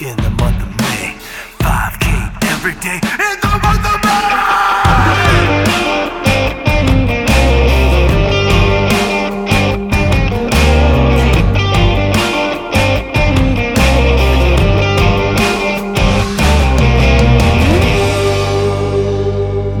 in the month of May. 5K every day in the month of May.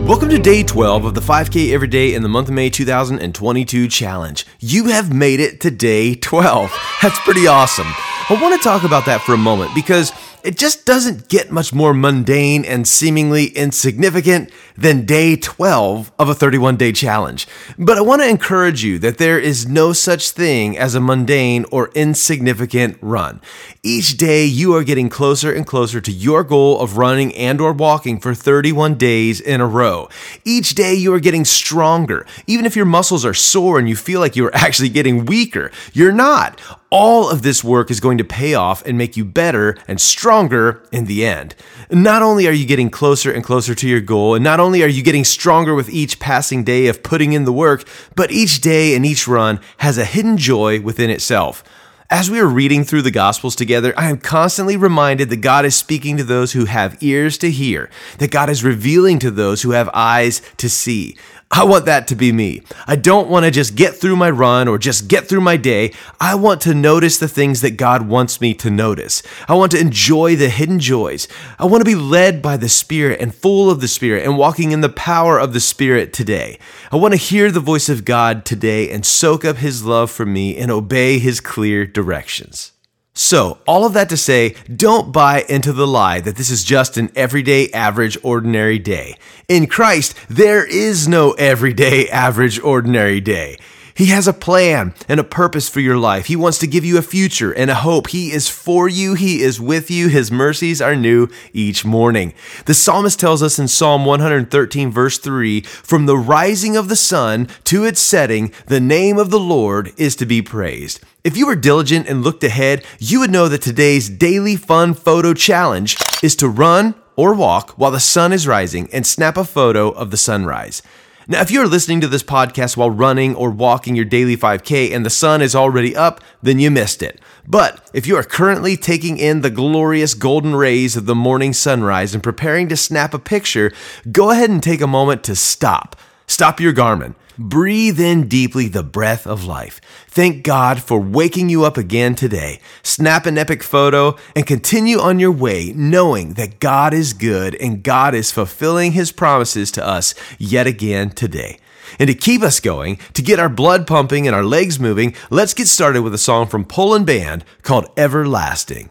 Welcome to day 12 of the 5K Every Day in the month of May 2022 challenge. You have made it to day 12. That's pretty awesome. I want to talk about that for a moment because it just doesn't get much more mundane and seemingly insignificant than day 12 of a 31 day challenge. But I want to encourage you that there is no such thing as a mundane or insignificant run. Each day you are getting closer and closer to your goal of running and or walking for 31 days in a row. Each day you are getting stronger. Even if your muscles are sore and you feel like you are actually getting weaker, you're not. All of this work is going to pay off and make you better and stronger in the end. Not only are you getting closer and closer to your goal, and not only are you getting stronger with each passing day of putting in the work, but each day and each run has a hidden joy within itself. As we are reading through the Gospels together, I am constantly reminded that God is speaking to those who have ears to hear, that God is revealing to those who have eyes to see. I want that to be me. I don't want to just get through my run or just get through my day. I want to notice the things that God wants me to notice. I want to enjoy the hidden joys. I want to be led by the Spirit and full of the Spirit and walking in the power of the Spirit today. I want to hear the voice of God today and soak up His love for me and obey His clear directions. So, all of that to say, don't buy into the lie that this is just an everyday, average, ordinary day. In Christ, there is no everyday, average, ordinary day. He has a plan and a purpose for your life. He wants to give you a future and a hope. He is for you. He is with you. His mercies are new each morning. The psalmist tells us in Psalm 113, verse 3 From the rising of the sun to its setting, the name of the Lord is to be praised. If you were diligent and looked ahead, you would know that today's daily fun photo challenge is to run or walk while the sun is rising and snap a photo of the sunrise. Now, if you're listening to this podcast while running or walking your daily 5K and the sun is already up, then you missed it. But if you are currently taking in the glorious golden rays of the morning sunrise and preparing to snap a picture, go ahead and take a moment to stop. Stop your Garmin. Breathe in deeply the breath of life. Thank God for waking you up again today. Snap an epic photo and continue on your way knowing that God is good and God is fulfilling his promises to us yet again today. And to keep us going, to get our blood pumping and our legs moving, let's get started with a song from Poland Band called Everlasting.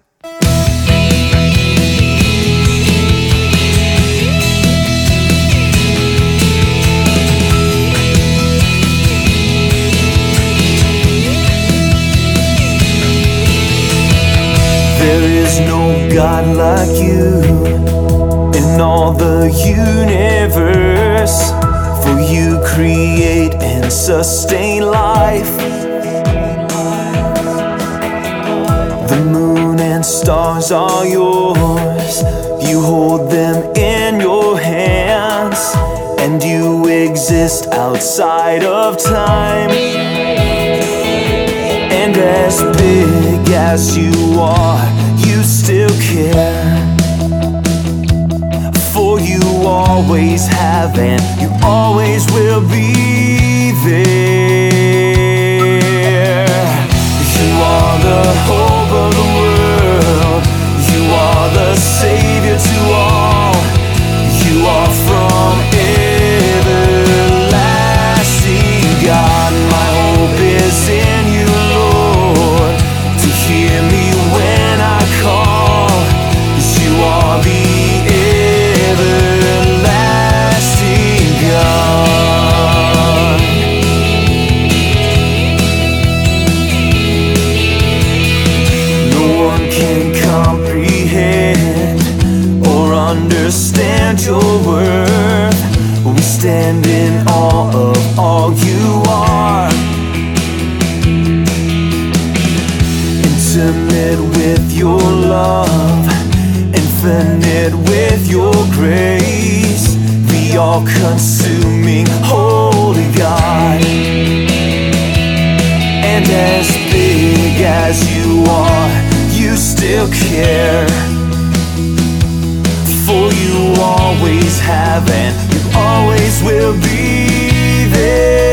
There is no God like you in all the universe. For you create and sustain life. The moon and stars are yours. You hold them in your hands. And you exist outside of time. As big as you are, you still care. For you always have and you always will be there. You are the hope of the world. You are the savior to all. You are your grace, the all consuming holy God. And as big as you are, you still care. For you always have and you always will be there.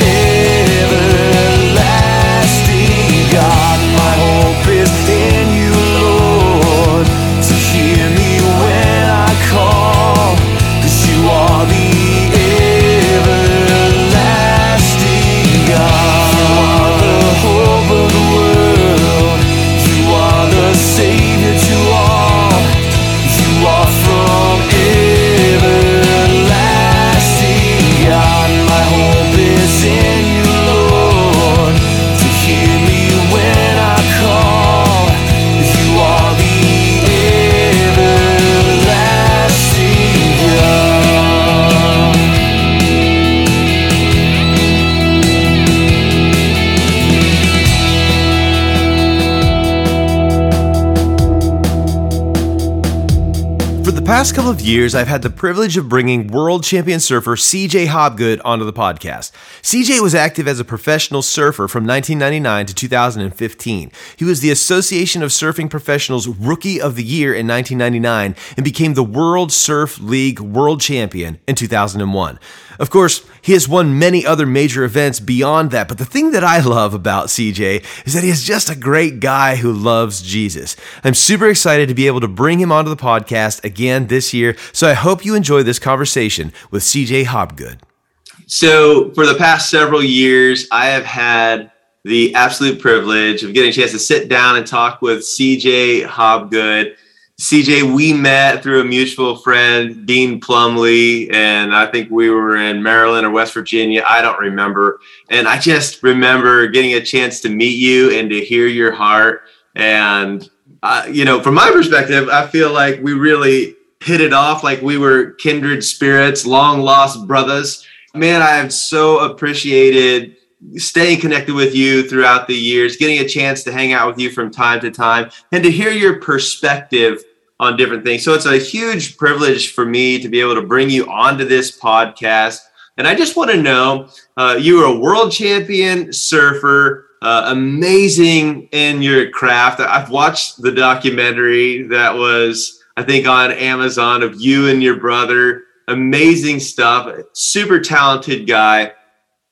of years, I've had the privilege of bringing world champion surfer CJ Hobgood onto the podcast. CJ was active as a professional surfer from 1999 to 2015. He was the Association of Surfing Professionals Rookie of the Year in 1999 and became the World Surf League World Champion in 2001. Of course, he has won many other major events beyond that, but the thing that I love about CJ is that he is just a great guy who loves Jesus. I'm super excited to be able to bring him onto the podcast again this year, so I hope you enjoy this conversation with CJ Hobgood. So, for the past several years, I have had the absolute privilege of getting a chance to sit down and talk with CJ Hobgood. CJ, we met through a mutual friend, Dean Plumley, and I think we were in Maryland or West Virginia. I don't remember. And I just remember getting a chance to meet you and to hear your heart. And, uh, you know, from my perspective, I feel like we really hit it off like we were kindred spirits, long lost brothers. Man, I have so appreciated staying connected with you throughout the years, getting a chance to hang out with you from time to time, and to hear your perspective on different things. So it's a huge privilege for me to be able to bring you onto this podcast. And I just want to know uh, you are a world champion surfer, uh, amazing in your craft. I've watched the documentary that was, I think, on Amazon of you and your brother. Amazing stuff. Super talented guy.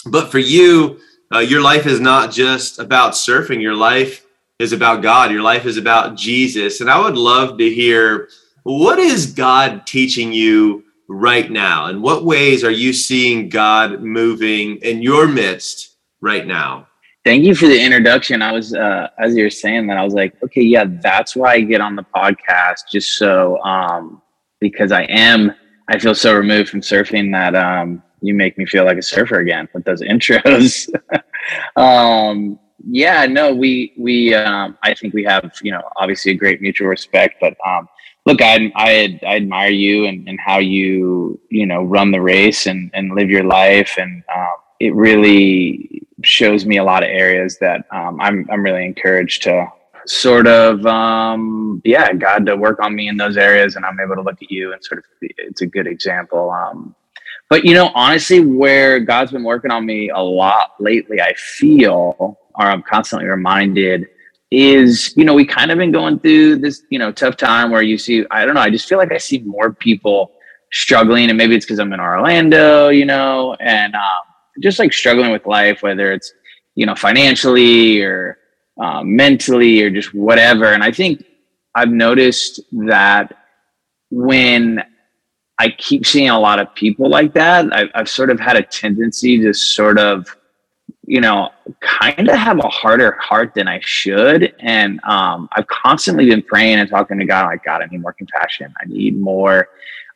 But for you, uh, your life is not just about surfing. Your life is about God. Your life is about Jesus. And I would love to hear what is God teaching you right now? And what ways are you seeing God moving in your midst right now? Thank you for the introduction. I was, uh, as you were saying that, I was like, okay, yeah, that's why I get on the podcast, just so, um, because I am, I feel so removed from surfing that, um, you make me feel like a surfer again with those intros. um, yeah, no, we we um, I think we have you know obviously a great mutual respect, but um, look, I I, I admire you and, and how you you know run the race and and live your life, and um, it really shows me a lot of areas that um, I'm I'm really encouraged to sort of um yeah god to work on me in those areas and i'm able to look at you and sort of it's a good example um but you know honestly where god's been working on me a lot lately i feel or i'm constantly reminded is you know we kind of been going through this you know tough time where you see i don't know i just feel like i see more people struggling and maybe it's because i'm in orlando you know and um, just like struggling with life whether it's you know, financially or um, mentally or just whatever. And I think I've noticed that when I keep seeing a lot of people like that, I've, I've sort of had a tendency to sort of, you know, kind of have a harder heart than I should. And um, I've constantly been praying and talking to God, like, God, I need more compassion. I need more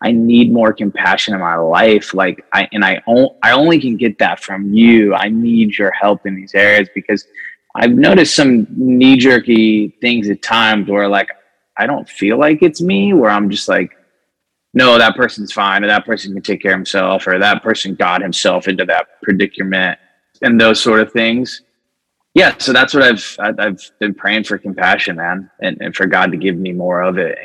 I need more compassion in my life. Like I, and I, I only can get that from you. I need your help in these areas because I've noticed some knee jerky things at times where like, I don't feel like it's me where I'm just like, no, that person's fine or that person can take care of himself or that person got himself into that predicament and those sort of things. Yeah. So that's what I've, I've been praying for compassion, man, and, and for God to give me more of it.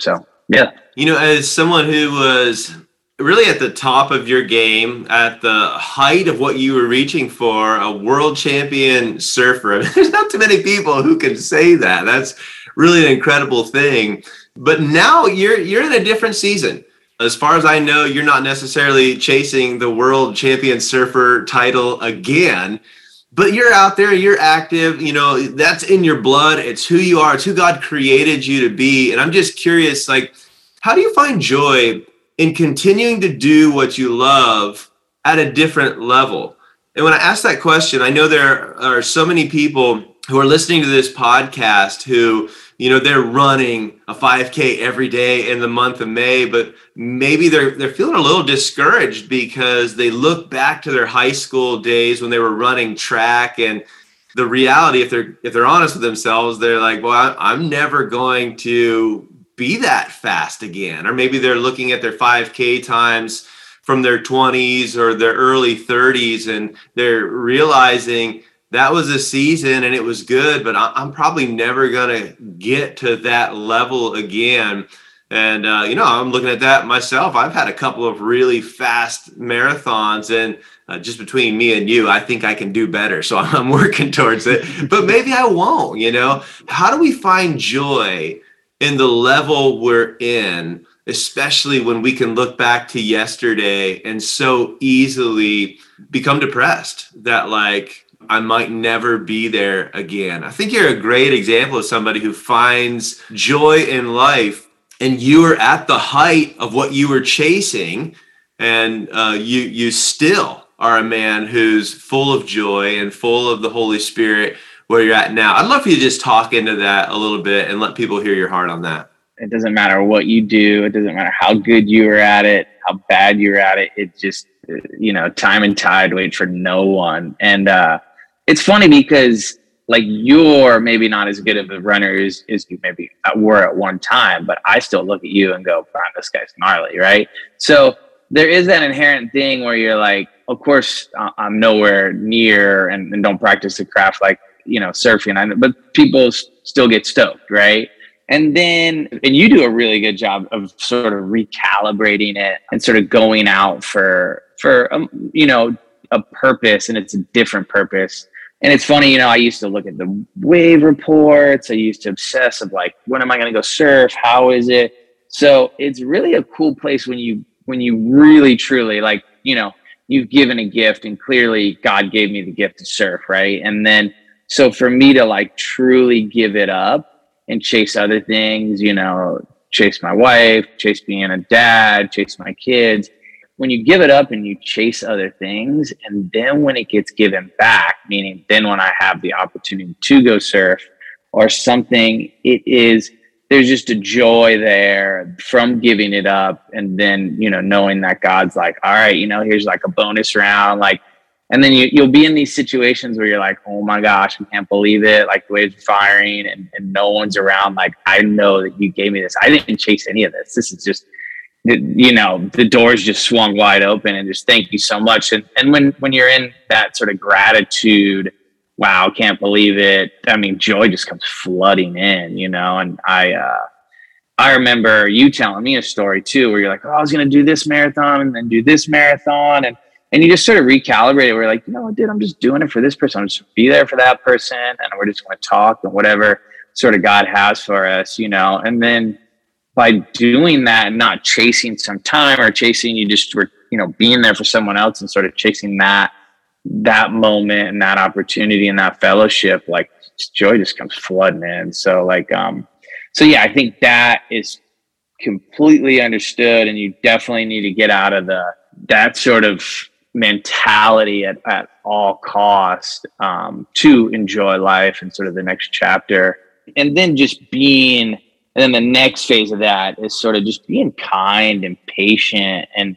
So yeah. You know, as someone who was really at the top of your game, at the height of what you were reaching for, a world champion surfer. There's not too many people who can say that. That's really an incredible thing. But now you're you're in a different season. As far as I know, you're not necessarily chasing the world champion surfer title again but you're out there, you're active, you know, that's in your blood. It's who you are, it's who God created you to be. And I'm just curious, like, how do you find joy in continuing to do what you love at a different level? And when I ask that question, I know there are so many people who are listening to this podcast who you know they're running a 5k every day in the month of may but maybe they're they're feeling a little discouraged because they look back to their high school days when they were running track and the reality if they're if they're honest with themselves they're like well i'm never going to be that fast again. Or maybe they're looking at their 5k times from their 20s or their early 30s and they're realizing that was a season and it was good, but I'm probably never going to get to that level again. And, uh, you know, I'm looking at that myself. I've had a couple of really fast marathons, and uh, just between me and you, I think I can do better. So I'm working towards it, but maybe I won't. You know, how do we find joy in the level we're in, especially when we can look back to yesterday and so easily become depressed that, like, I might never be there again. I think you're a great example of somebody who finds joy in life and you are at the height of what you were chasing and uh, you you still are a man who's full of joy and full of the Holy Spirit where you're at now. I'd love for you to just talk into that a little bit and let people hear your heart on that. It doesn't matter what you do. It doesn't matter how good you are at it, how bad you're at it. It just, you know, time and tide wait for no one. And, uh, it's funny because like you're maybe not as good of a runner as, as you maybe were at one time, but I still look at you and go, "Man, this guy's gnarly," right? So there is that inherent thing where you're like, of course, I'm nowhere near and, and don't practice the craft like you know surfing, but people still get stoked, right? And then, and you do a really good job of sort of recalibrating it and sort of going out for for um, you know a purpose, and it's a different purpose and it's funny, you know, I used to look at the wave reports. I used to obsess of like, when am I going to go surf? How is it? So it's really a cool place when you when you really truly like, you know, you've given a gift and clearly God gave me the gift to surf, right? And then so for me to like truly give it up and chase other things, you know, chase my wife, chase being a dad, chase my kids, when you give it up and you chase other things, and then when it gets given back, meaning then when I have the opportunity to go surf or something, it is there's just a joy there from giving it up and then you know knowing that god's like all right you know here's like a bonus round like and then you, you'll be in these situations where you're like oh my gosh i can't believe it like the waves are firing and, and no one's around like i know that you gave me this. I didn't chase any of this. This is just you know the doors just swung wide open and just thank you so much. And and when when you're in that sort of gratitude wow can't believe it i mean joy just comes flooding in you know? And i uh i remember you telling me a story too where you're like oh i was going to do this marathon and then do this marathon and and you just sort of recalibrate it we're like you know what dude? I'm just doing it for this person. I'm just be there for that person and we're just going to talk and whatever sort of god has for us you know? And then by doing that and not chasing some time or chasing you just were you know being there for someone else and sort of chasing that that moment and that opportunity and that fellowship, like joy just comes flooding in. So like, um, so yeah, I think that is completely understood, and you definitely need to get out of the that sort of mentality at, at all cost um, to enjoy life and sort of the next chapter and then just being and then the next phase of that is sort of just being kind and patient and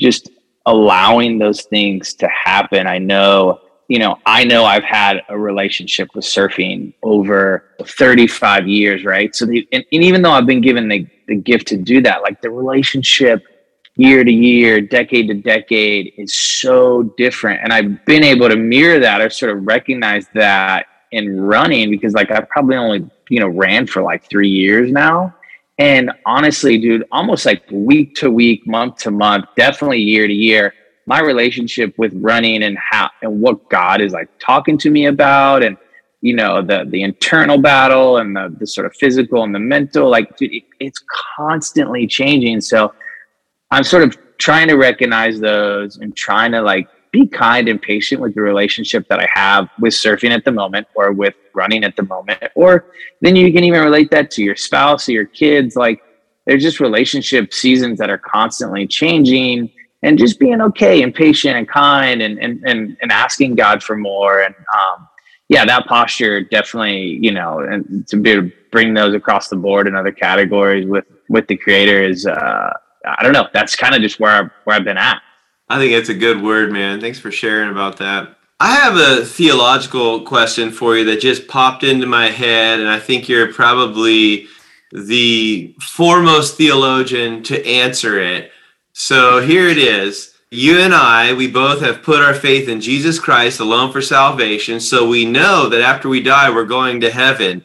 just allowing those things to happen i know you know i know i've had a relationship with surfing over 35 years right so the, and, and even though i've been given the, the gift to do that like the relationship year to year, decade to decade is so different. And I've been able to mirror that or sort of recognize that in running because like I probably only, you know, ran for like three years now. And honestly, dude, almost like week to week, month to month, definitely year to year, my relationship with running and how and what God is like talking to me about and you know the the internal battle and the, the sort of physical and the mental like dude, it, it's constantly changing so I'm sort of trying to recognize those and trying to like be kind and patient with the relationship that I have with surfing at the moment or with running at the moment. Or then you can even relate that to your spouse or your kids. Like there's just relationship seasons that are constantly changing and just being okay and patient and kind and, and, and, and asking God for more. And, um, yeah, that posture definitely, you know, and to be able to bring those across the board in other categories with, with the creator is, uh, I don't know. That's kind of just where I've, where I've been at. I think it's a good word, man. Thanks for sharing about that. I have a theological question for you that just popped into my head, and I think you're probably the foremost theologian to answer it. So here it is. You and I, we both have put our faith in Jesus Christ alone for salvation. So we know that after we die, we're going to heaven.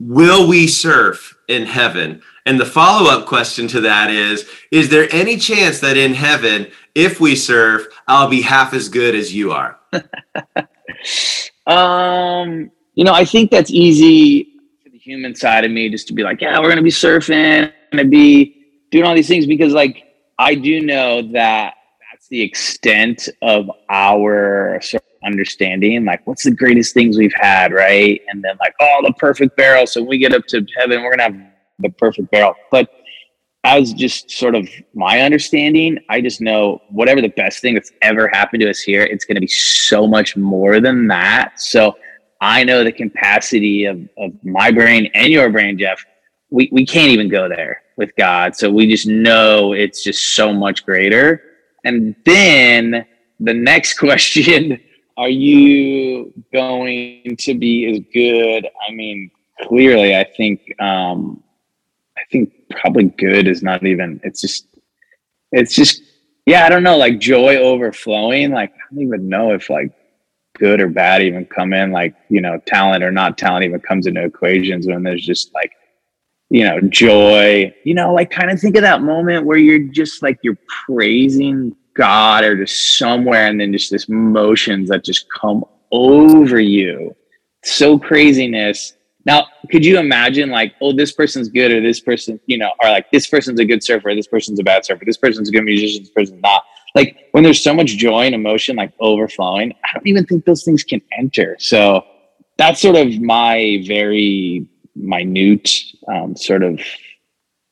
Will we surf in heaven? And the follow up question to that is Is there any chance that in heaven, if we serve, I'll be half as good as you are? um, you know, I think that's easy for the human side of me just to be like, yeah, we're going to be surfing, to be doing all these things because, like, I do know that that's the extent of our sort of understanding. Like, what's the greatest things we've had, right? And then, like, oh, the perfect barrel. So when we get up to heaven, we're going to have the perfect barrel. But as just sort of my understanding, I just know whatever the best thing that's ever happened to us here, it's going to be so much more than that. So I know the capacity of, of my brain and your brain, Jeff. We, we can't even go there with God. So we just know it's just so much greater. And then the next question are you going to be as good? I mean, clearly, I think um, think probably good is not even. It's just, it's just, yeah. I don't know, like joy overflowing. Like I don't even know if like good or bad even come in. Like you know, talent or not talent even comes into equations when there's just like you know joy. You know, like kind of think of that moment where you're just like you're praising God or just somewhere, and then just this emotions that just come over you. So craziness now, could you imagine like, oh, this person's good or this person, you know, or like this person's a good surfer, this person's a bad surfer, this person's a good musician, this person's not. Like when there's so much joy and emotion like overflowing, I don't even think those things can enter. So that's sort of my very minute um, sort of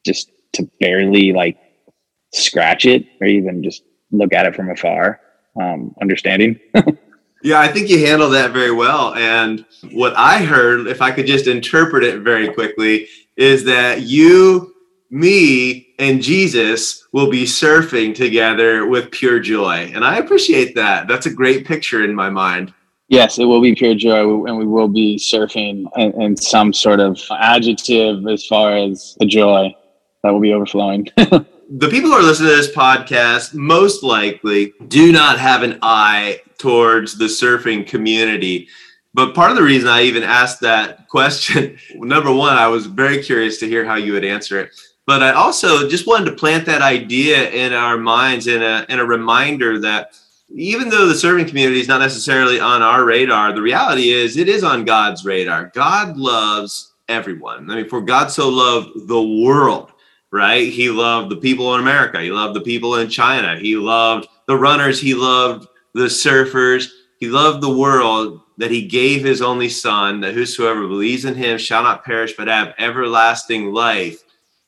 just to barely like scratch it or even just look at it from afar um, understanding. Yeah, I think you handled that very well. And what I heard, if I could just interpret it very quickly, is that you, me, and Jesus will be surfing together with pure joy. And I appreciate that. That's a great picture in my mind. Yes, it will be pure joy, and we will be surfing in, in some sort of adjective as far as the joy that will be overflowing. the people who are listening to this podcast most likely do not have an eye towards the surfing community. But part of the reason I even asked that question, number one, I was very curious to hear how you would answer it. But I also just wanted to plant that idea in our minds and a, in a reminder that even though the surfing community is not necessarily on our radar, the reality is it is on God's radar. God loves everyone. I mean, for God so loved the world, right? He loved the people in America. He loved the people in China. He loved the runners. He loved the surfers. He loved the world that he gave his only son, that whosoever believes in him shall not perish but have everlasting life.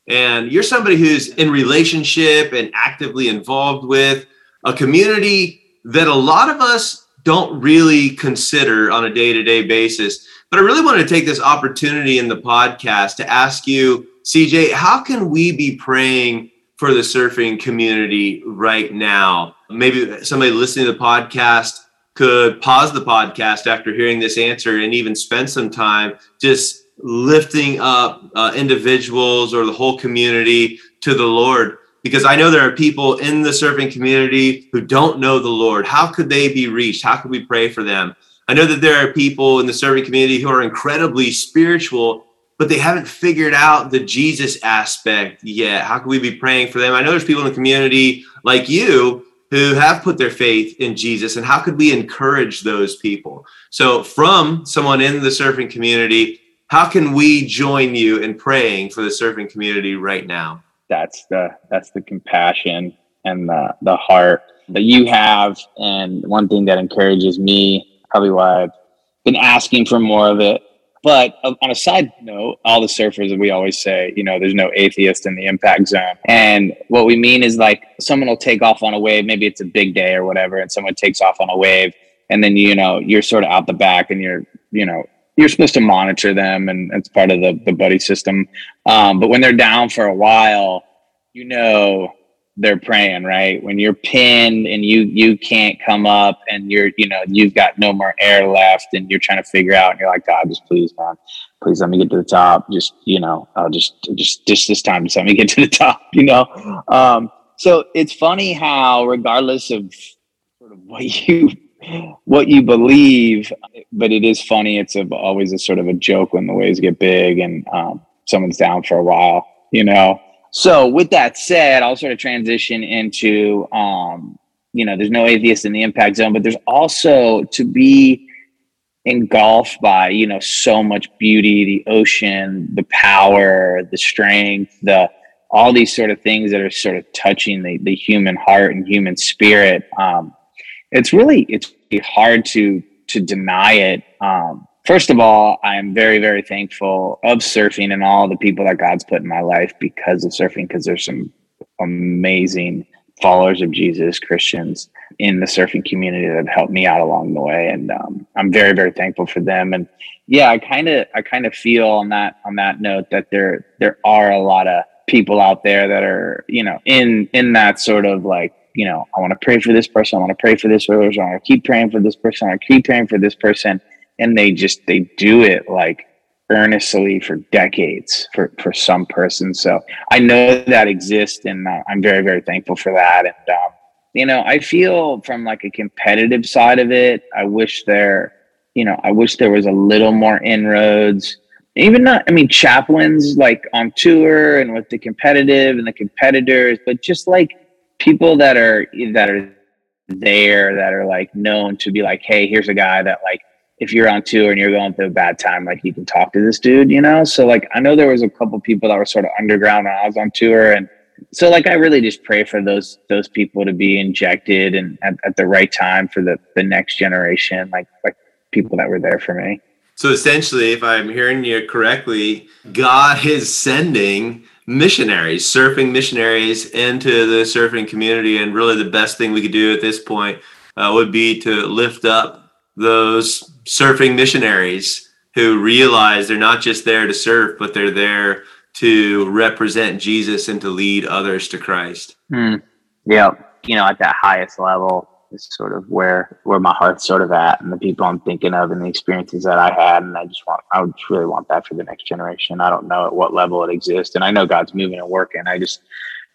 And you're somebody who's in relationship and actively involved with a community that a lot of us don't really consider on a day to day basis. But I really want to take this opportunity in the podcast to ask you, CJ, how can we be praying for the surfing community right now? Maybe somebody listening to the podcast could pause the podcast after hearing this answer and even spend some time just lifting up uh, individuals or the whole community to the Lord. Because I know there are people in the surfing community who don't know the Lord. How could they be reached? How could we pray for them? I know that there are people in the surfing community who are incredibly spiritual, but they haven't figured out the Jesus aspect yet. How can we be praying for them? I know there's people in the community like you who have put their faith in Jesus, and how could we encourage those people? So, from someone in the surfing community, how can we join you in praying for the surfing community right now? That's the that's the compassion and the the heart that you have, and one thing that encourages me, probably why I've been asking for more of it. But on a side note, all the surfers, we always say, you know, there's no atheist in the impact zone. And what we mean is like someone will take off on a wave, maybe it's a big day or whatever, and someone takes off on a wave, and then, you know, you're sort of out the back and you're, you know, you're supposed to monitor them and it's part of the, the buddy system. Um, but when they're down for a while, you know they're praying, right? When you're pinned and you you can't come up and you're, you know, you've got no more air left and you're trying to figure out and you're like, God, just please, man, please let me get to the top. Just, you know, I'll just just just this time just let me get to the top, you know? Um, so it's funny how regardless of sort of what you what you believe, but it is funny. It's a, always a sort of a joke when the waves get big and um, someone's down for a while, you know. So with that said, I'll sort of transition into, um, you know, there's no atheist in the impact zone, but there's also to be engulfed by, you know, so much beauty, the ocean, the power, the strength, the all these sort of things that are sort of touching the, the human heart and human spirit. Um, it's really it's hard to to deny it. Um, first of all, I am very very thankful of surfing and all the people that God's put in my life because of surfing. Because there's some amazing followers of Jesus, Christians in the surfing community that have helped me out along the way, and um, I'm very very thankful for them. And yeah, I kind of I kind of feel on that on that note that there there are a lot of people out there that are you know in in that sort of like you know, I want to pray for this person. I want to pray for this person. I want to keep praying for this person. I keep praying for this person. And they just, they do it like earnestly for decades for, for some person. So I know that exists and I'm very, very thankful for that. And, um, you know, I feel from like a competitive side of it, I wish there, you know, I wish there was a little more inroads even not i mean chaplains like on tour and with the competitive and the competitors but just like people that are that are there that are like known to be like, hey, here's a guy that like if you're on tour and you're going through a bad time, like you can talk to this dude, you know? So like I know there was a couple people that were sort of underground when I was on tour and so like I really just pray for those those people to be injected and at, at the right time for the the next generation, like like people that were there for me. So essentially, if I'm hearing you correctly, God is sending missionaries, surfing missionaries into the surfing community. And really, the best thing we could do at this point uh, would be to lift up those surfing missionaries who realize they're not just there to surf, but they're there to represent Jesus and to lead others to Christ. Mm. Yeah. You know, at that highest level, is sort of where where my heart's sort of at and the people I'm thinking of and the experiences that I had and I just want I would really want that for the next generation. I don't know at what level it exists and I know God's moving and working. I just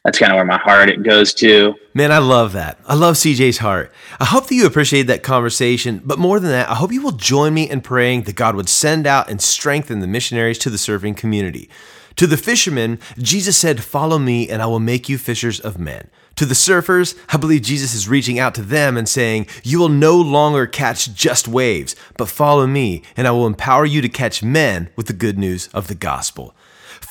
that's kind of where my heart it goes to. Man, I love that. I love CJ's heart. I hope that you appreciate that conversation, but more than that, I hope you will join me in praying that God would send out and strengthen the missionaries to the serving community. To the fishermen, Jesus said, Follow me, and I will make you fishers of men. To the surfers, I believe Jesus is reaching out to them and saying, You will no longer catch just waves, but follow me, and I will empower you to catch men with the good news of the gospel.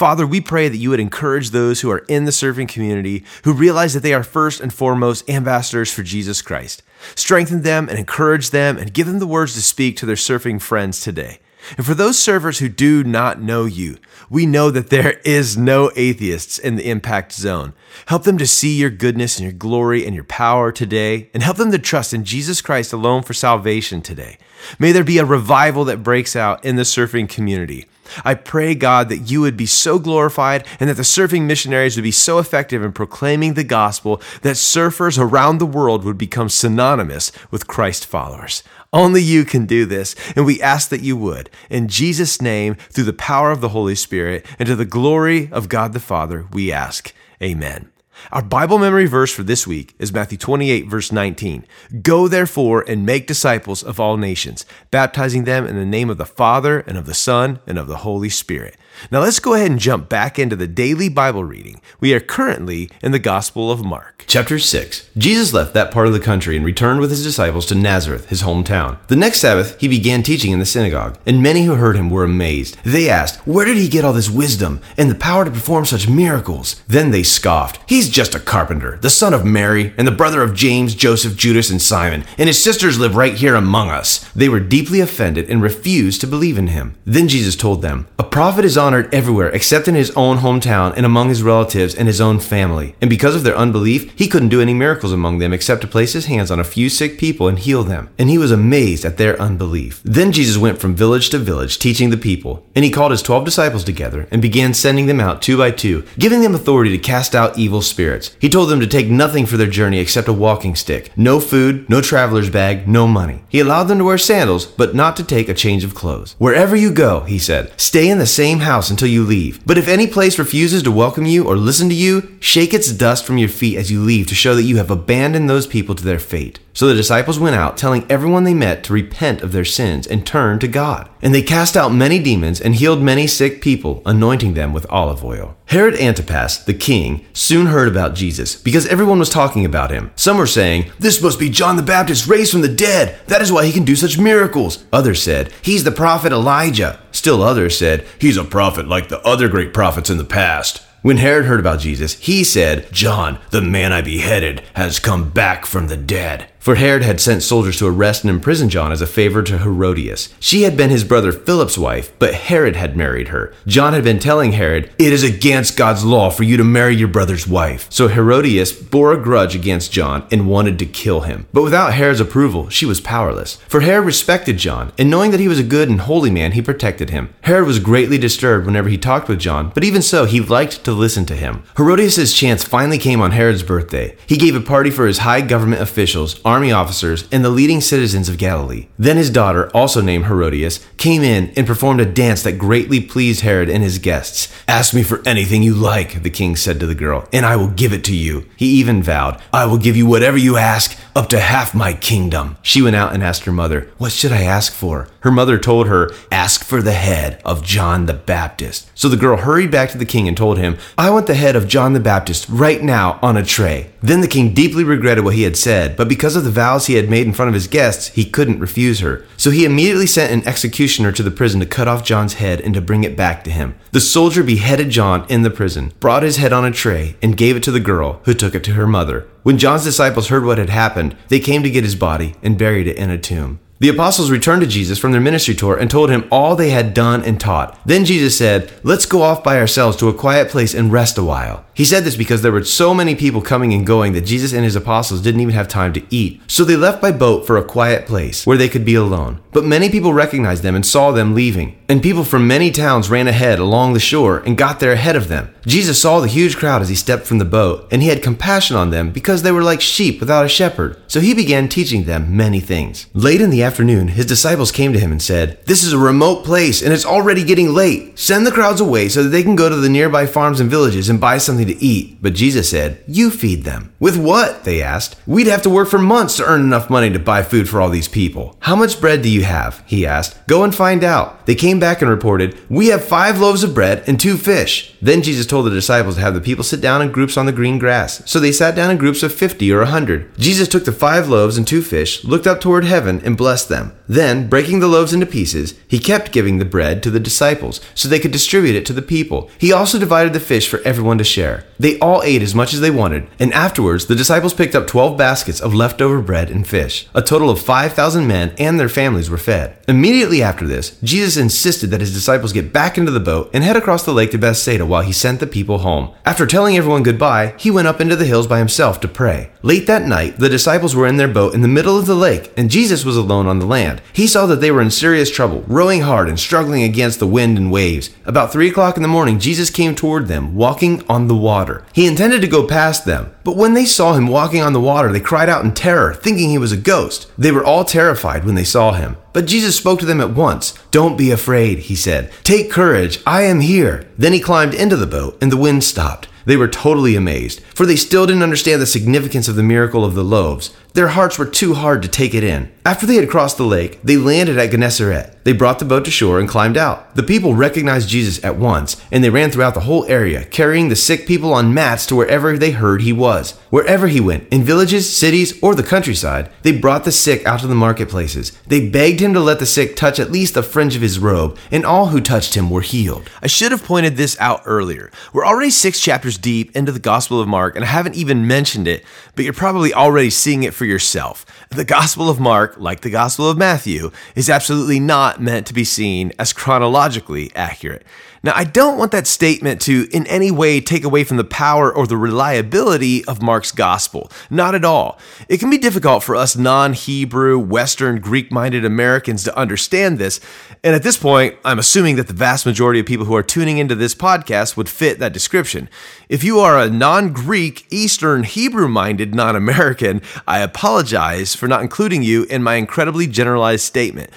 Father, we pray that you would encourage those who are in the surfing community who realize that they are first and foremost ambassadors for Jesus Christ. Strengthen them and encourage them and give them the words to speak to their surfing friends today. And for those servers who do not know you, we know that there is no atheists in the impact zone. Help them to see your goodness and your glory and your power today, and help them to trust in Jesus Christ alone for salvation today. May there be a revival that breaks out in the surfing community. I pray, God, that you would be so glorified and that the surfing missionaries would be so effective in proclaiming the gospel that surfers around the world would become synonymous with Christ followers. Only you can do this, and we ask that you would. In Jesus' name, through the power of the Holy Spirit, and to the glory of God the Father, we ask. Amen. Our Bible memory verse for this week is Matthew 28, verse 19. Go therefore and make disciples of all nations, baptizing them in the name of the Father, and of the Son, and of the Holy Spirit. Now let's go ahead and jump back into the daily Bible reading. We are currently in the Gospel of Mark. Chapter 6 Jesus left that part of the country and returned with his disciples to Nazareth, his hometown. The next Sabbath, he began teaching in the synagogue, and many who heard him were amazed. They asked, Where did he get all this wisdom and the power to perform such miracles? Then they scoffed, He's just a carpenter, the son of Mary, and the brother of James, Joseph, Judas, and Simon, and his sisters live right here among us. They were deeply offended and refused to believe in him. Then Jesus told them, A prophet is everywhere except in his own hometown and among his relatives and his own family. And because of their unbelief, he couldn't do any miracles among them except to place his hands on a few sick people and heal them. And he was amazed at their unbelief. Then Jesus went from village to village teaching the people, and he called his twelve disciples together and began sending them out two by two, giving them authority to cast out evil spirits. He told them to take nothing for their journey except a walking stick, no food, no traveler's bag, no money. He allowed them to wear sandals, but not to take a change of clothes. Wherever you go, he said, stay in the same house until you leave. But if any place refuses to welcome you or listen to you, shake its dust from your feet as you leave to show that you have abandoned those people to their fate. So the disciples went out, telling everyone they met to repent of their sins and turn to God. And they cast out many demons and healed many sick people, anointing them with olive oil. Herod Antipas, the king, soon heard about Jesus because everyone was talking about him. Some were saying, This must be John the Baptist raised from the dead. That is why he can do such miracles. Others said, He's the prophet Elijah. Still others said, He's a prophet like the other great prophets in the past. When Herod heard about Jesus, he said, John, the man I beheaded, has come back from the dead. For Herod had sent soldiers to arrest and imprison John as a favor to Herodias. She had been his brother Philip's wife, but Herod had married her. John had been telling Herod, It is against God's law for you to marry your brother's wife. So Herodias bore a grudge against John and wanted to kill him. But without Herod's approval, she was powerless. For Herod respected John, and knowing that he was a good and holy man, he protected him. Herod was greatly disturbed whenever he talked with John, but even so, he liked to listen to him. Herodias' chance finally came on Herod's birthday. He gave a party for his high government officials, army officers, and the leading citizens of Galilee. Then his daughter, also named Herodias, came in and performed a dance that greatly pleased Herod and his guests. Ask me for anything you like, the king said to the girl, and I will give it to you. He even vowed, I will give you whatever you ask, up to half my kingdom. She went out and asked her mother, What should I ask for? Her mother told her, Ask for the head of John the Baptist. So the girl hurried back to the king and told him, I want the head of John the Baptist right now on a tray. Then the king deeply regretted what he had said, but because of the vows he had made in front of his guests, he couldn't refuse her. So he immediately sent an executioner to the prison to cut off John's head and to bring it back to him. The soldier beheaded John in the prison, brought his head on a tray, and gave it to the girl, who took it to her mother. When John's disciples heard what had happened, they came to get his body and buried it in a tomb. The apostles returned to Jesus from their ministry tour and told him all they had done and taught. Then Jesus said, Let's go off by ourselves to a quiet place and rest a while. He said this because there were so many people coming and going that Jesus and his apostles didn't even have time to eat. So they left by boat for a quiet place where they could be alone. But many people recognized them and saw them leaving. And people from many towns ran ahead along the shore and got there ahead of them. Jesus saw the huge crowd as he stepped from the boat, and he had compassion on them because they were like sheep without a shepherd. So he began teaching them many things. Late in the afternoon, his disciples came to him and said, This is a remote place and it's already getting late. Send the crowds away so that they can go to the nearby farms and villages and buy something to eat. But Jesus said, You feed them. With what? They asked. We'd have to work for months to earn enough money to buy food for all these people. How much bread do you have? He asked. Go and find out. They came back and reported, We have five loaves of bread and two fish. Then Jesus told the disciples to have the people sit down in groups on the green grass. So they sat down in groups of 50 or a 100. Jesus took the five loaves and two fish, looked up toward heaven, and blessed them. Then, breaking the loaves into pieces, he kept giving the bread to the disciples so they could distribute it to the people. He also divided the fish for everyone to share. They all ate as much as they wanted, and afterwards the disciples picked up 12 baskets of leftover bread and fish. A total of 5,000 men and their families were fed. Immediately after this, Jesus insisted that his disciples get back into the boat and head across the lake to Bethsaida while he sent the people home. After telling everyone goodbye, he went up into the hills by himself to pray. Late that night, the disciples were in their boat in the middle of the lake, and Jesus was alone on the land. He saw that they were in serious trouble, rowing hard and struggling against the wind and waves. About three o'clock in the morning, Jesus came toward them, walking on the water. He intended to go past them, but when they saw him walking on the water, they cried out in terror, thinking he was a ghost. They were all terrified when they saw him. But Jesus spoke to them at once. Don't be afraid, he said. Take courage, I am here. Then he climbed into the boat, and the wind stopped. They were totally amazed, for they still didn't understand the significance of the miracle of the loaves. Their hearts were too hard to take it in. After they had crossed the lake, they landed at Gennesaret. They brought the boat to shore and climbed out. The people recognized Jesus at once, and they ran throughout the whole area, carrying the sick people on mats to wherever they heard he was. Wherever he went, in villages, cities, or the countryside, they brought the sick out to the marketplaces. They begged him to let the sick touch at least the fringe of his robe, and all who touched him were healed. I should have pointed this out earlier. We're already six chapters deep into the Gospel of Mark, and I haven't even mentioned it, but you're probably already seeing it for yourself. The Gospel of Mark, like the Gospel of Matthew, is absolutely not meant to be seen as chronologically accurate. Now, I don't want that statement to in any way take away from the power or the reliability of Mark's gospel. Not at all. It can be difficult for us non Hebrew, Western, Greek minded Americans to understand this. And at this point, I'm assuming that the vast majority of people who are tuning into this podcast would fit that description. If you are a non Greek, Eastern, Hebrew minded non American, I apologize for not including you in my incredibly generalized statement.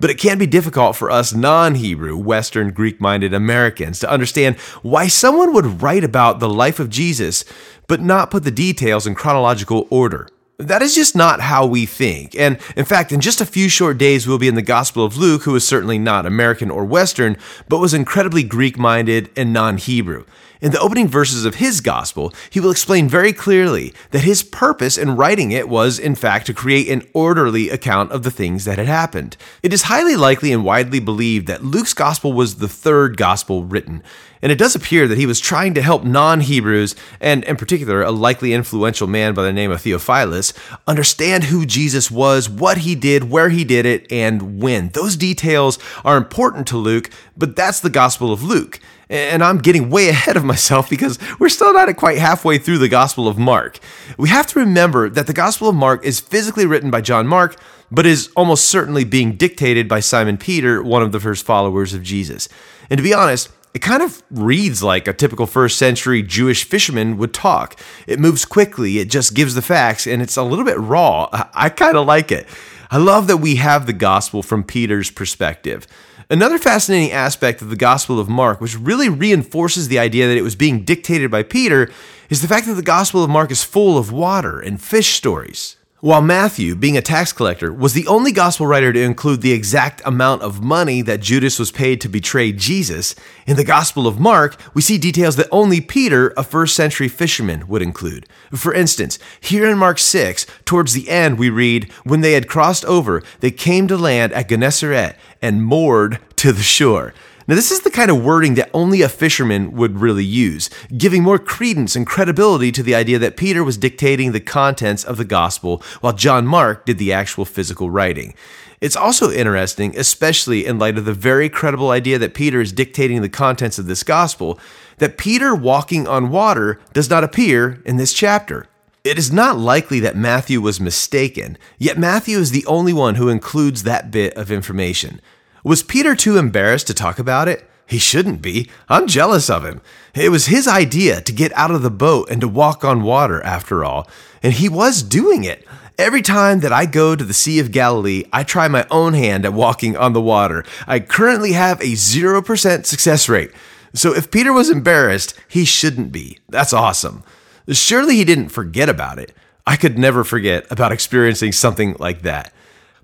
But it can be difficult for us non Hebrew, Western, Greek minded Americans to understand why someone would write about the life of Jesus, but not put the details in chronological order. That is just not how we think. And in fact, in just a few short days, we'll be in the Gospel of Luke, who is certainly not American or Western, but was incredibly Greek minded and non Hebrew. In the opening verses of his gospel, he will explain very clearly that his purpose in writing it was, in fact, to create an orderly account of the things that had happened. It is highly likely and widely believed that Luke's gospel was the third gospel written, and it does appear that he was trying to help non Hebrews, and in particular, a likely influential man by the name of Theophilus, understand who Jesus was, what he did, where he did it, and when. Those details are important to Luke, but that's the gospel of Luke and I'm getting way ahead of myself because we're still not quite halfway through the Gospel of Mark. We have to remember that the Gospel of Mark is physically written by John Mark, but is almost certainly being dictated by Simon Peter, one of the first followers of Jesus. And to be honest, it kind of reads like a typical first century Jewish fisherman would talk. It moves quickly, it just gives the facts, and it's a little bit raw. I, kind of like it. I love that we have the gospel from Peter's perspective. Another fascinating aspect of the Gospel of Mark, which really reinforces the idea that it was being dictated by Peter, is the fact that the Gospel of Mark is full of water and fish stories. While Matthew, being a tax collector, was the only gospel writer to include the exact amount of money that Judas was paid to betray Jesus, in the Gospel of Mark, we see details that only Peter, a first century fisherman, would include. For instance, here in Mark 6, towards the end, we read, When they had crossed over, they came to land at Gennesaret and moored to the shore. Now, this is the kind of wording that only a fisherman would really use, giving more credence and credibility to the idea that Peter was dictating the contents of the gospel while John Mark did the actual physical writing. It's also interesting, especially in light of the very credible idea that Peter is dictating the contents of this gospel, that Peter walking on water does not appear in this chapter. It is not likely that Matthew was mistaken, yet Matthew is the only one who includes that bit of information. Was Peter too embarrassed to talk about it? He shouldn't be. I'm jealous of him. It was his idea to get out of the boat and to walk on water, after all, and he was doing it. Every time that I go to the Sea of Galilee, I try my own hand at walking on the water. I currently have a 0% success rate. So if Peter was embarrassed, he shouldn't be. That's awesome. Surely he didn't forget about it. I could never forget about experiencing something like that.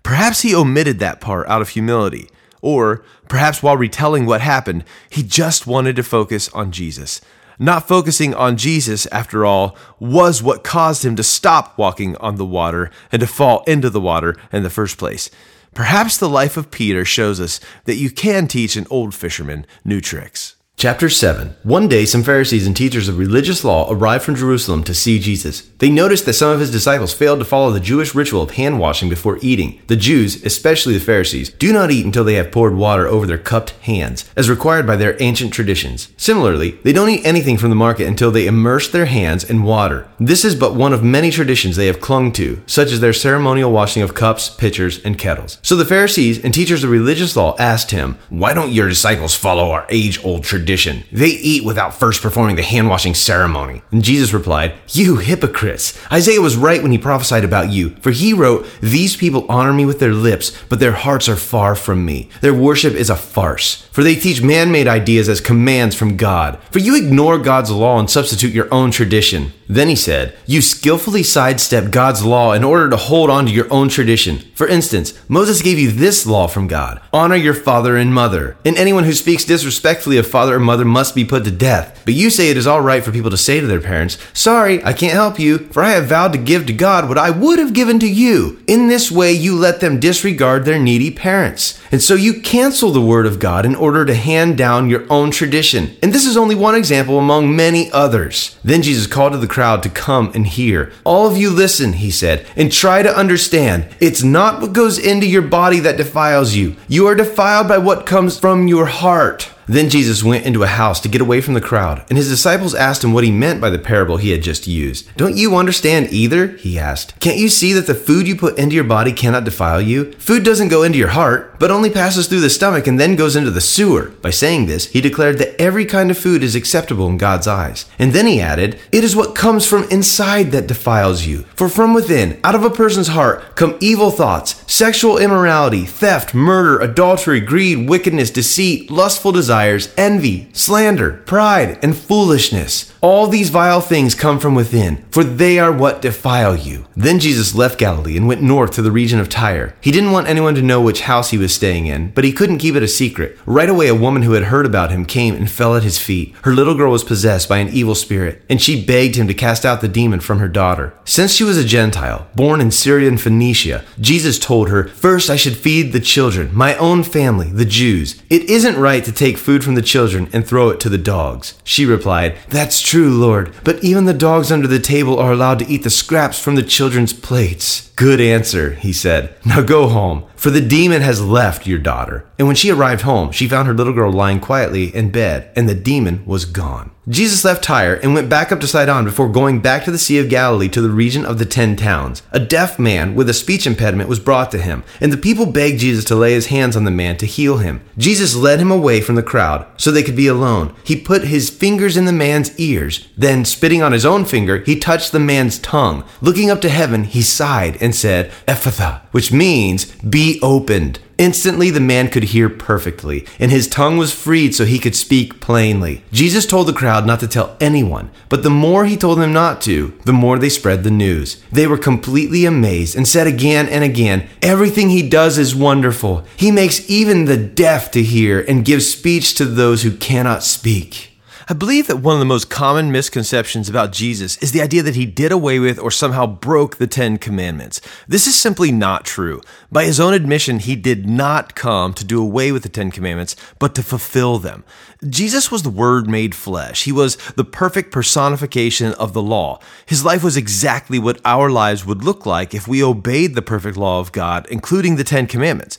Perhaps he omitted that part out of humility. Or perhaps while retelling what happened, he just wanted to focus on Jesus. Not focusing on Jesus, after all, was what caused him to stop walking on the water and to fall into the water in the first place. Perhaps the life of Peter shows us that you can teach an old fisherman new tricks. Chapter 7 One day, some Pharisees and teachers of religious law arrived from Jerusalem to see Jesus. They noticed that some of his disciples failed to follow the Jewish ritual of hand washing before eating. The Jews, especially the Pharisees, do not eat until they have poured water over their cupped hands, as required by their ancient traditions. Similarly, they don't eat anything from the market until they immerse their hands in water. This is but one of many traditions they have clung to, such as their ceremonial washing of cups, pitchers, and kettles. So the Pharisees and teachers of religious law asked him, Why don't your disciples follow our age old tradition? Tradition. They eat without first performing the hand washing ceremony. And Jesus replied, You hypocrites! Isaiah was right when he prophesied about you, for he wrote, These people honor me with their lips, but their hearts are far from me. Their worship is a farce, for they teach man made ideas as commands from God. For you ignore God's law and substitute your own tradition. Then he said, You skillfully sidestep God's law in order to hold on to your own tradition. For instance, Moses gave you this law from God honor your father and mother. And anyone who speaks disrespectfully of father or mother must be put to death. But you say it is all right for people to say to their parents, Sorry, I can't help you, for I have vowed to give to God what I would have given to you. In this way, you let them disregard their needy parents. And so you cancel the word of God in order to hand down your own tradition. And this is only one example among many others. Then Jesus called to the crowd to come and hear. All of you listen, he said, and try to understand. It's not what goes into your body that defiles you. You are defiled by what comes from your heart. Then Jesus went into a house to get away from the crowd, and his disciples asked him what he meant by the parable he had just used. Don't you understand either? He asked. Can't you see that the food you put into your body cannot defile you? Food doesn't go into your heart, but only passes through the stomach and then goes into the sewer. By saying this, he declared that every kind of food is acceptable in God's eyes. And then he added, It is what comes from inside that defiles you. For from within, out of a person's heart, come evil thoughts, sexual immorality, theft, murder, adultery, greed, wickedness, deceit, lustful desires desires, envy, slander, pride, and foolishness. All these vile things come from within, for they are what defile you. Then Jesus left Galilee and went north to the region of Tyre. He didn't want anyone to know which house he was staying in, but he couldn't keep it a secret. Right away, a woman who had heard about him came and fell at his feet. Her little girl was possessed by an evil spirit, and she begged him to cast out the demon from her daughter. Since she was a Gentile, born in Syria and Phoenicia, Jesus told her, First, I should feed the children, my own family, the Jews. It isn't right to take food from the children and throw it to the dogs. She replied, That's true, Lord, but even the dogs under the table are allowed to eat the scraps from the children's plates. Good answer, he said. Now go home, for the demon has left your daughter. And when she arrived home, she found her little girl lying quietly in bed, and the demon was gone. Jesus left Tyre and went back up to Sidon before going back to the Sea of Galilee to the region of the Ten Towns. A deaf man with a speech impediment was brought to him, and the people begged Jesus to lay his hands on the man to heal him. Jesus led him away from the crowd so they could be alone. He put his fingers in the man's ears. Then, spitting on his own finger, he touched the man's tongue. Looking up to heaven, he sighed and said, Ephphatha, which means, be opened. Instantly, the man could hear perfectly, and his tongue was freed so he could speak plainly. Jesus told the crowd not to tell anyone, but the more he told them not to, the more they spread the news. They were completely amazed and said again and again, Everything he does is wonderful. He makes even the deaf to hear and gives speech to those who cannot speak. I believe that one of the most common misconceptions about Jesus is the idea that he did away with or somehow broke the Ten Commandments. This is simply not true. By his own admission, he did not come to do away with the Ten Commandments, but to fulfill them. Jesus was the Word made flesh. He was the perfect personification of the law. His life was exactly what our lives would look like if we obeyed the perfect law of God, including the Ten Commandments.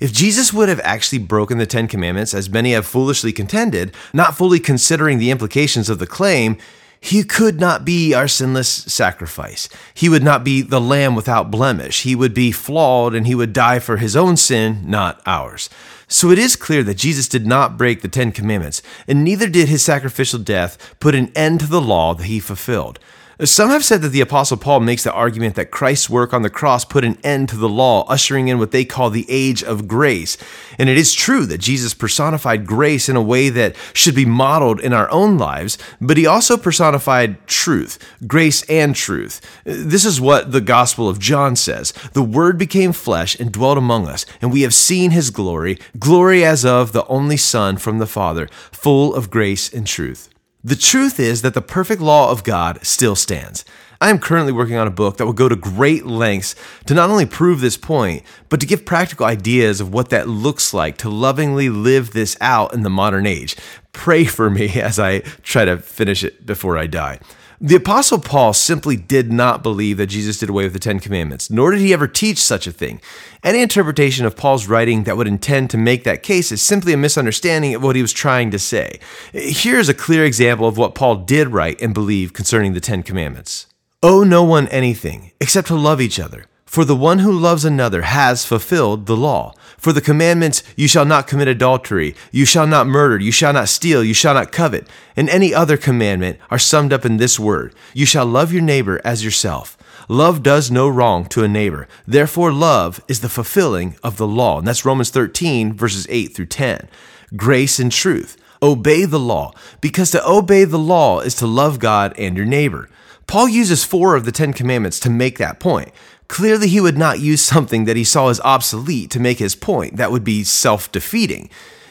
If Jesus would have actually broken the Ten Commandments, as many have foolishly contended, not fully considering the implications of the claim, he could not be our sinless sacrifice. He would not be the lamb without blemish. He would be flawed and he would die for his own sin, not ours. So it is clear that Jesus did not break the Ten Commandments, and neither did his sacrificial death put an end to the law that he fulfilled. Some have said that the Apostle Paul makes the argument that Christ's work on the cross put an end to the law, ushering in what they call the age of grace. And it is true that Jesus personified grace in a way that should be modeled in our own lives, but he also personified truth, grace and truth. This is what the Gospel of John says The Word became flesh and dwelt among us, and we have seen his glory, glory as of the only Son from the Father, full of grace and truth. The truth is that the perfect law of God still stands. I am currently working on a book that will go to great lengths to not only prove this point, but to give practical ideas of what that looks like to lovingly live this out in the modern age. Pray for me as I try to finish it before I die. The Apostle Paul simply did not believe that Jesus did away with the Ten Commandments, nor did he ever teach such a thing. Any interpretation of Paul's writing that would intend to make that case is simply a misunderstanding of what he was trying to say. Here's a clear example of what Paul did write and believe concerning the Ten Commandments Owe no one anything except to love each other. For the one who loves another has fulfilled the law. For the commandments, you shall not commit adultery, you shall not murder, you shall not steal, you shall not covet, and any other commandment are summed up in this word You shall love your neighbor as yourself. Love does no wrong to a neighbor. Therefore, love is the fulfilling of the law. And that's Romans 13, verses 8 through 10. Grace and truth. Obey the law, because to obey the law is to love God and your neighbor. Paul uses four of the Ten Commandments to make that point. Clearly, he would not use something that he saw as obsolete to make his point. That would be self defeating.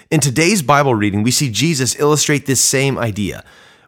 In today's Bible reading, we see Jesus illustrate this same idea.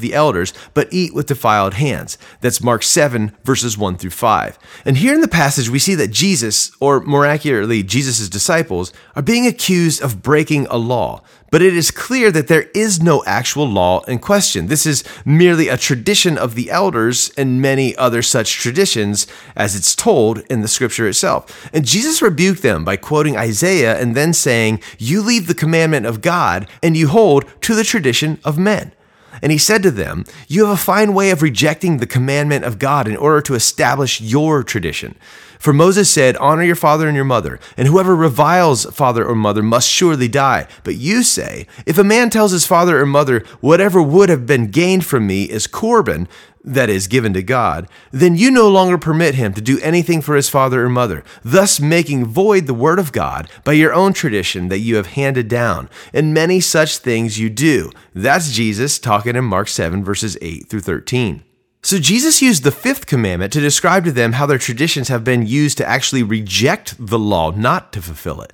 the elders, but eat with defiled hands? That's Mark 7, verses 1 through 5. And here in the passage, we see that Jesus, or more accurately, Jesus' disciples are being accused of breaking a law, but it is clear that there is no actual law in question. This is merely a tradition of the elders and many other such traditions as it's told in the scripture itself. And Jesus rebuked them by quoting Isaiah and then saying, You leave the commandment of God and you hold to the tradition of men. And he said to them, You have a fine way of rejecting the commandment of God in order to establish your tradition. For Moses said, Honor your father and your mother, and whoever reviles father or mother must surely die. But you say, If a man tells his father or mother, Whatever would have been gained from me is Corban, that is, given to God, then you no longer permit him to do anything for his father or mother, thus making void the word of God by your own tradition that you have handed down. And many such things you do. That's Jesus talking in Mark 7, verses 8 through 13. So Jesus used the fifth commandment to describe to them how their traditions have been used to actually reject the law, not to fulfill it.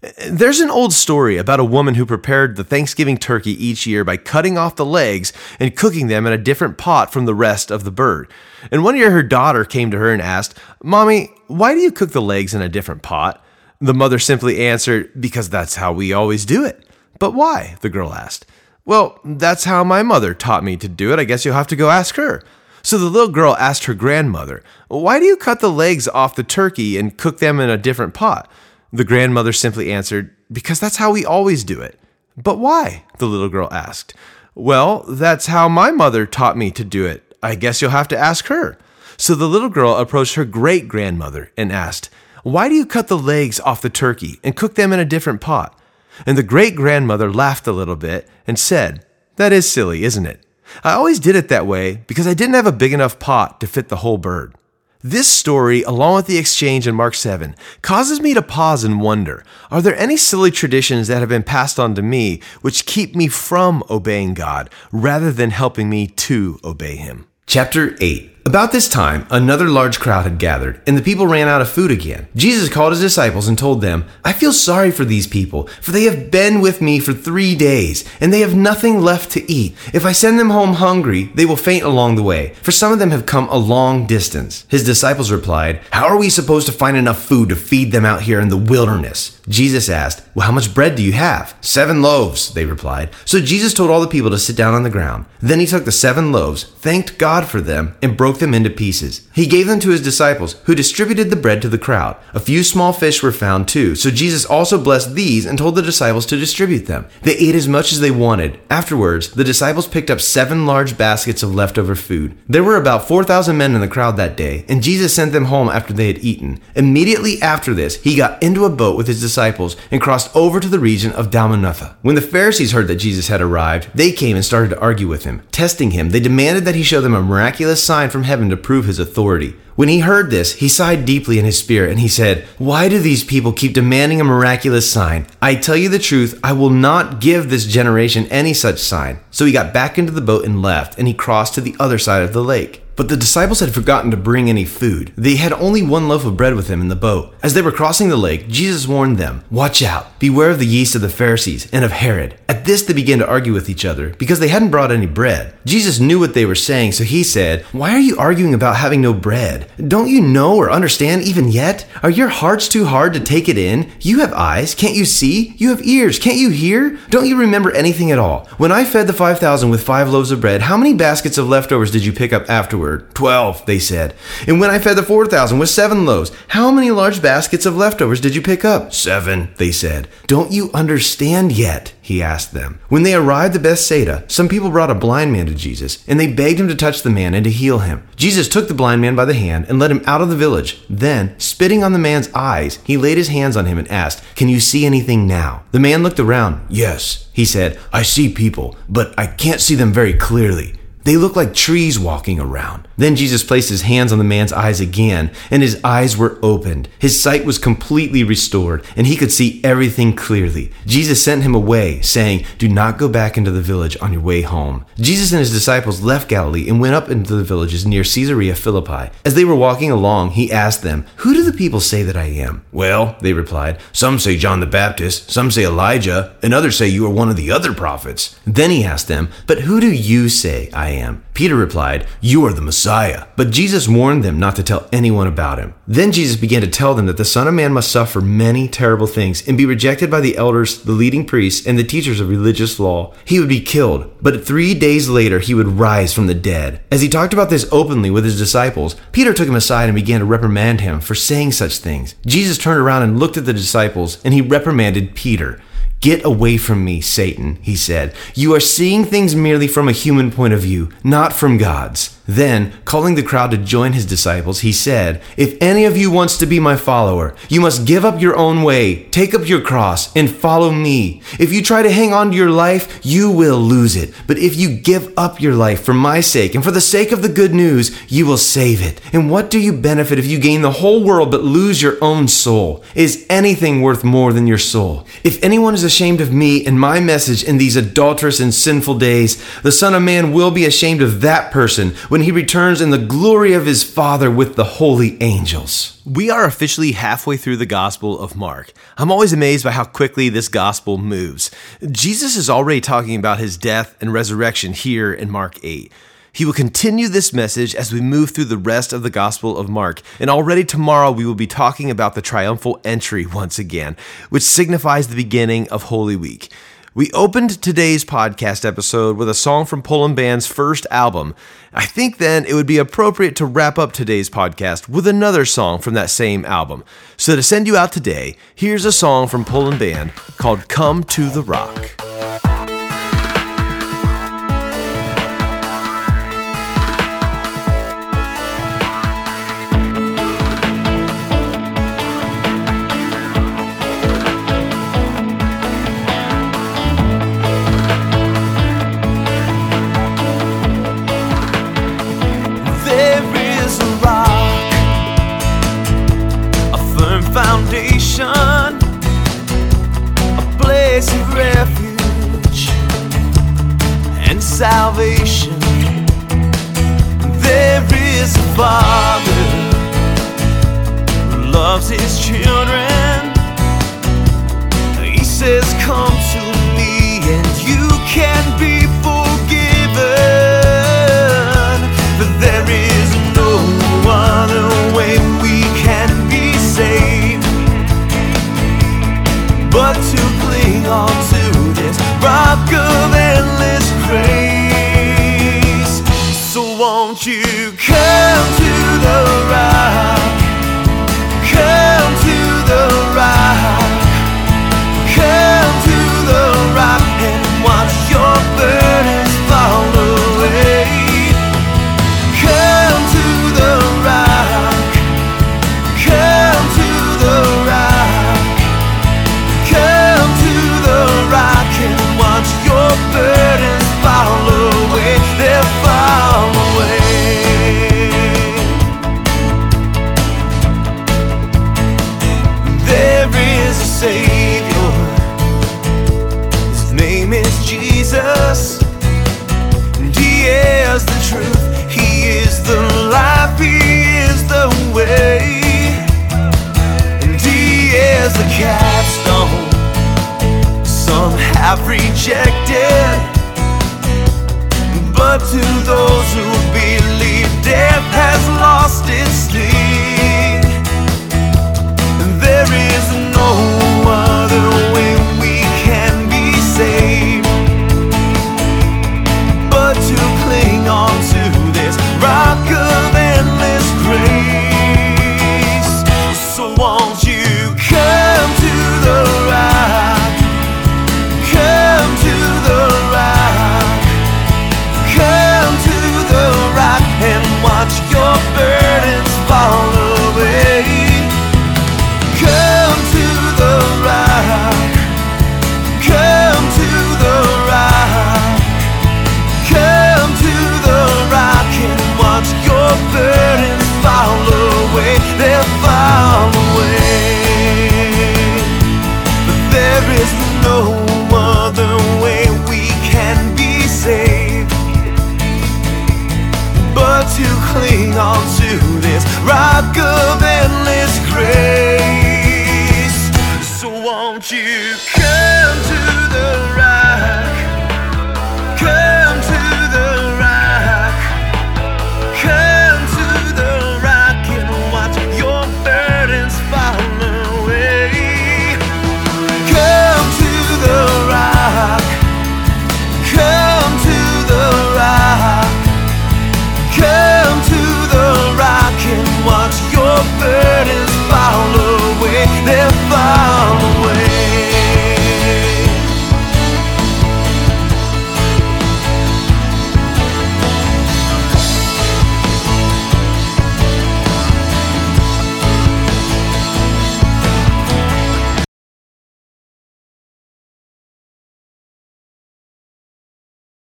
There's an old story about a woman who prepared the Thanksgiving turkey each year by cutting off the legs and cooking them in a different pot from the rest of the bird. And one year her daughter came to her and asked, Mommy, why do you cook the legs in a different pot? The mother simply answered, Because that's how we always do it. But why? the girl asked. Well, that's how my mother taught me to do it. I guess you'll have to go ask her. So the little girl asked her grandmother, Why do you cut the legs off the turkey and cook them in a different pot? The grandmother simply answered, Because that's how we always do it. But why? the little girl asked. Well, that's how my mother taught me to do it. I guess you'll have to ask her. So the little girl approached her great grandmother and asked, Why do you cut the legs off the turkey and cook them in a different pot? And the great grandmother laughed a little bit and said, That is silly, isn't it? I always did it that way because I didn't have a big enough pot to fit the whole bird. This story, along with the exchange in Mark 7, causes me to pause and wonder are there any silly traditions that have been passed on to me which keep me from obeying God rather than helping me to obey Him? Chapter 8 about this time, another large crowd had gathered, and the people ran out of food again. Jesus called his disciples and told them, I feel sorry for these people, for they have been with me for three days, and they have nothing left to eat. If I send them home hungry, they will faint along the way, for some of them have come a long distance. His disciples replied, How are we supposed to find enough food to feed them out here in the wilderness? Jesus asked, Well, how much bread do you have? Seven loaves, they replied. So Jesus told all the people to sit down on the ground. Then he took the seven loaves, thanked God for them, and broke broke them into pieces. He gave them to his disciples, who distributed the bread to the crowd. A few small fish were found too, so Jesus also blessed these and told the disciples to distribute them. They ate as much as they wanted. Afterwards, the disciples picked up seven large baskets of leftover food. There were about 4,000 men in the crowd that day, and Jesus sent them home after they had eaten. Immediately after this, he got into a boat with his disciples and crossed over to the region of Dalmanutha. When the Pharisees heard that Jesus had arrived, they came and started to argue with him. Testing him, they demanded that he show them a miraculous sign from heaven to prove his authority. When he heard this, he sighed deeply in his spirit and he said, Why do these people keep demanding a miraculous sign? I tell you the truth, I will not give this generation any such sign. So he got back into the boat and left, and he crossed to the other side of the lake. But the disciples had forgotten to bring any food. They had only one loaf of bread with them in the boat. As they were crossing the lake, Jesus warned them, Watch out, beware of the yeast of the Pharisees and of Herod. At this, they began to argue with each other because they hadn't brought any bread. Jesus knew what they were saying, so he said, Why are you arguing about having no bread? Don't you know or understand even yet? Are your hearts too hard to take it in? You have eyes, can't you see? You have ears, can't you hear? Don't you remember anything at all? When I fed the 5,000 with five loaves of bread, how many baskets of leftovers did you pick up afterward? Twelve, they said. And when I fed the 4,000 with seven loaves, how many large baskets of leftovers did you pick up? Seven, they said. Don't you understand yet? he asked them. When they arrived at Bethsaida, some people brought a blind man to Jesus, and they begged him to touch the man and to heal him. Jesus took the blind man by the hand and led him out of the village. Then, spitting on the man's eyes, he laid his hands on him and asked, Can you see anything now? The man looked around. Yes, he said, I see people, but I can't see them very clearly. They look like trees walking around. Then Jesus placed his hands on the man's eyes again, and his eyes were opened. His sight was completely restored, and he could see everything clearly. Jesus sent him away, saying, Do not go back into the village on your way home. Jesus and his disciples left Galilee and went up into the villages near Caesarea Philippi. As they were walking along, he asked them, Who do the people say that I am? Well, they replied, Some say John the Baptist, some say Elijah, and others say you are one of the other prophets. Then he asked them, But who do you say I am? Peter replied, You are the Messiah. But Jesus warned them not to tell anyone about him. Then Jesus began to tell them that the Son of Man must suffer many terrible things and be rejected by the elders, the leading priests, and the teachers of religious law. He would be killed, but three days later he would rise from the dead. As he talked about this openly with his disciples, Peter took him aside and began to reprimand him for saying such things. Jesus turned around and looked at the disciples, and he reprimanded Peter. Get away from me, Satan, he said. You are seeing things merely from a human point of view, not from God's. Then, calling the crowd to join his disciples, he said, If any of you wants to be my follower, you must give up your own way, take up your cross, and follow me. If you try to hang on to your life, you will lose it. But if you give up your life for my sake and for the sake of the good news, you will save it. And what do you benefit if you gain the whole world but lose your own soul? Is anything worth more than your soul? If anyone is ashamed of me and my message in these adulterous and sinful days, the Son of Man will be ashamed of that person when he returns in the glory of his Father with the holy angels. We are officially halfway through the Gospel of Mark. I'm always amazed by how quickly this Gospel moves. Jesus is already talking about his death and resurrection here in Mark 8. He will continue this message as we move through the rest of the Gospel of Mark. And already tomorrow, we will be talking about the triumphal entry once again, which signifies the beginning of Holy Week. We opened today's podcast episode with a song from Poland Band's first album. I think then it would be appropriate to wrap up today's podcast with another song from that same album. So to send you out today, here's a song from Poland Band called Come to the Rock.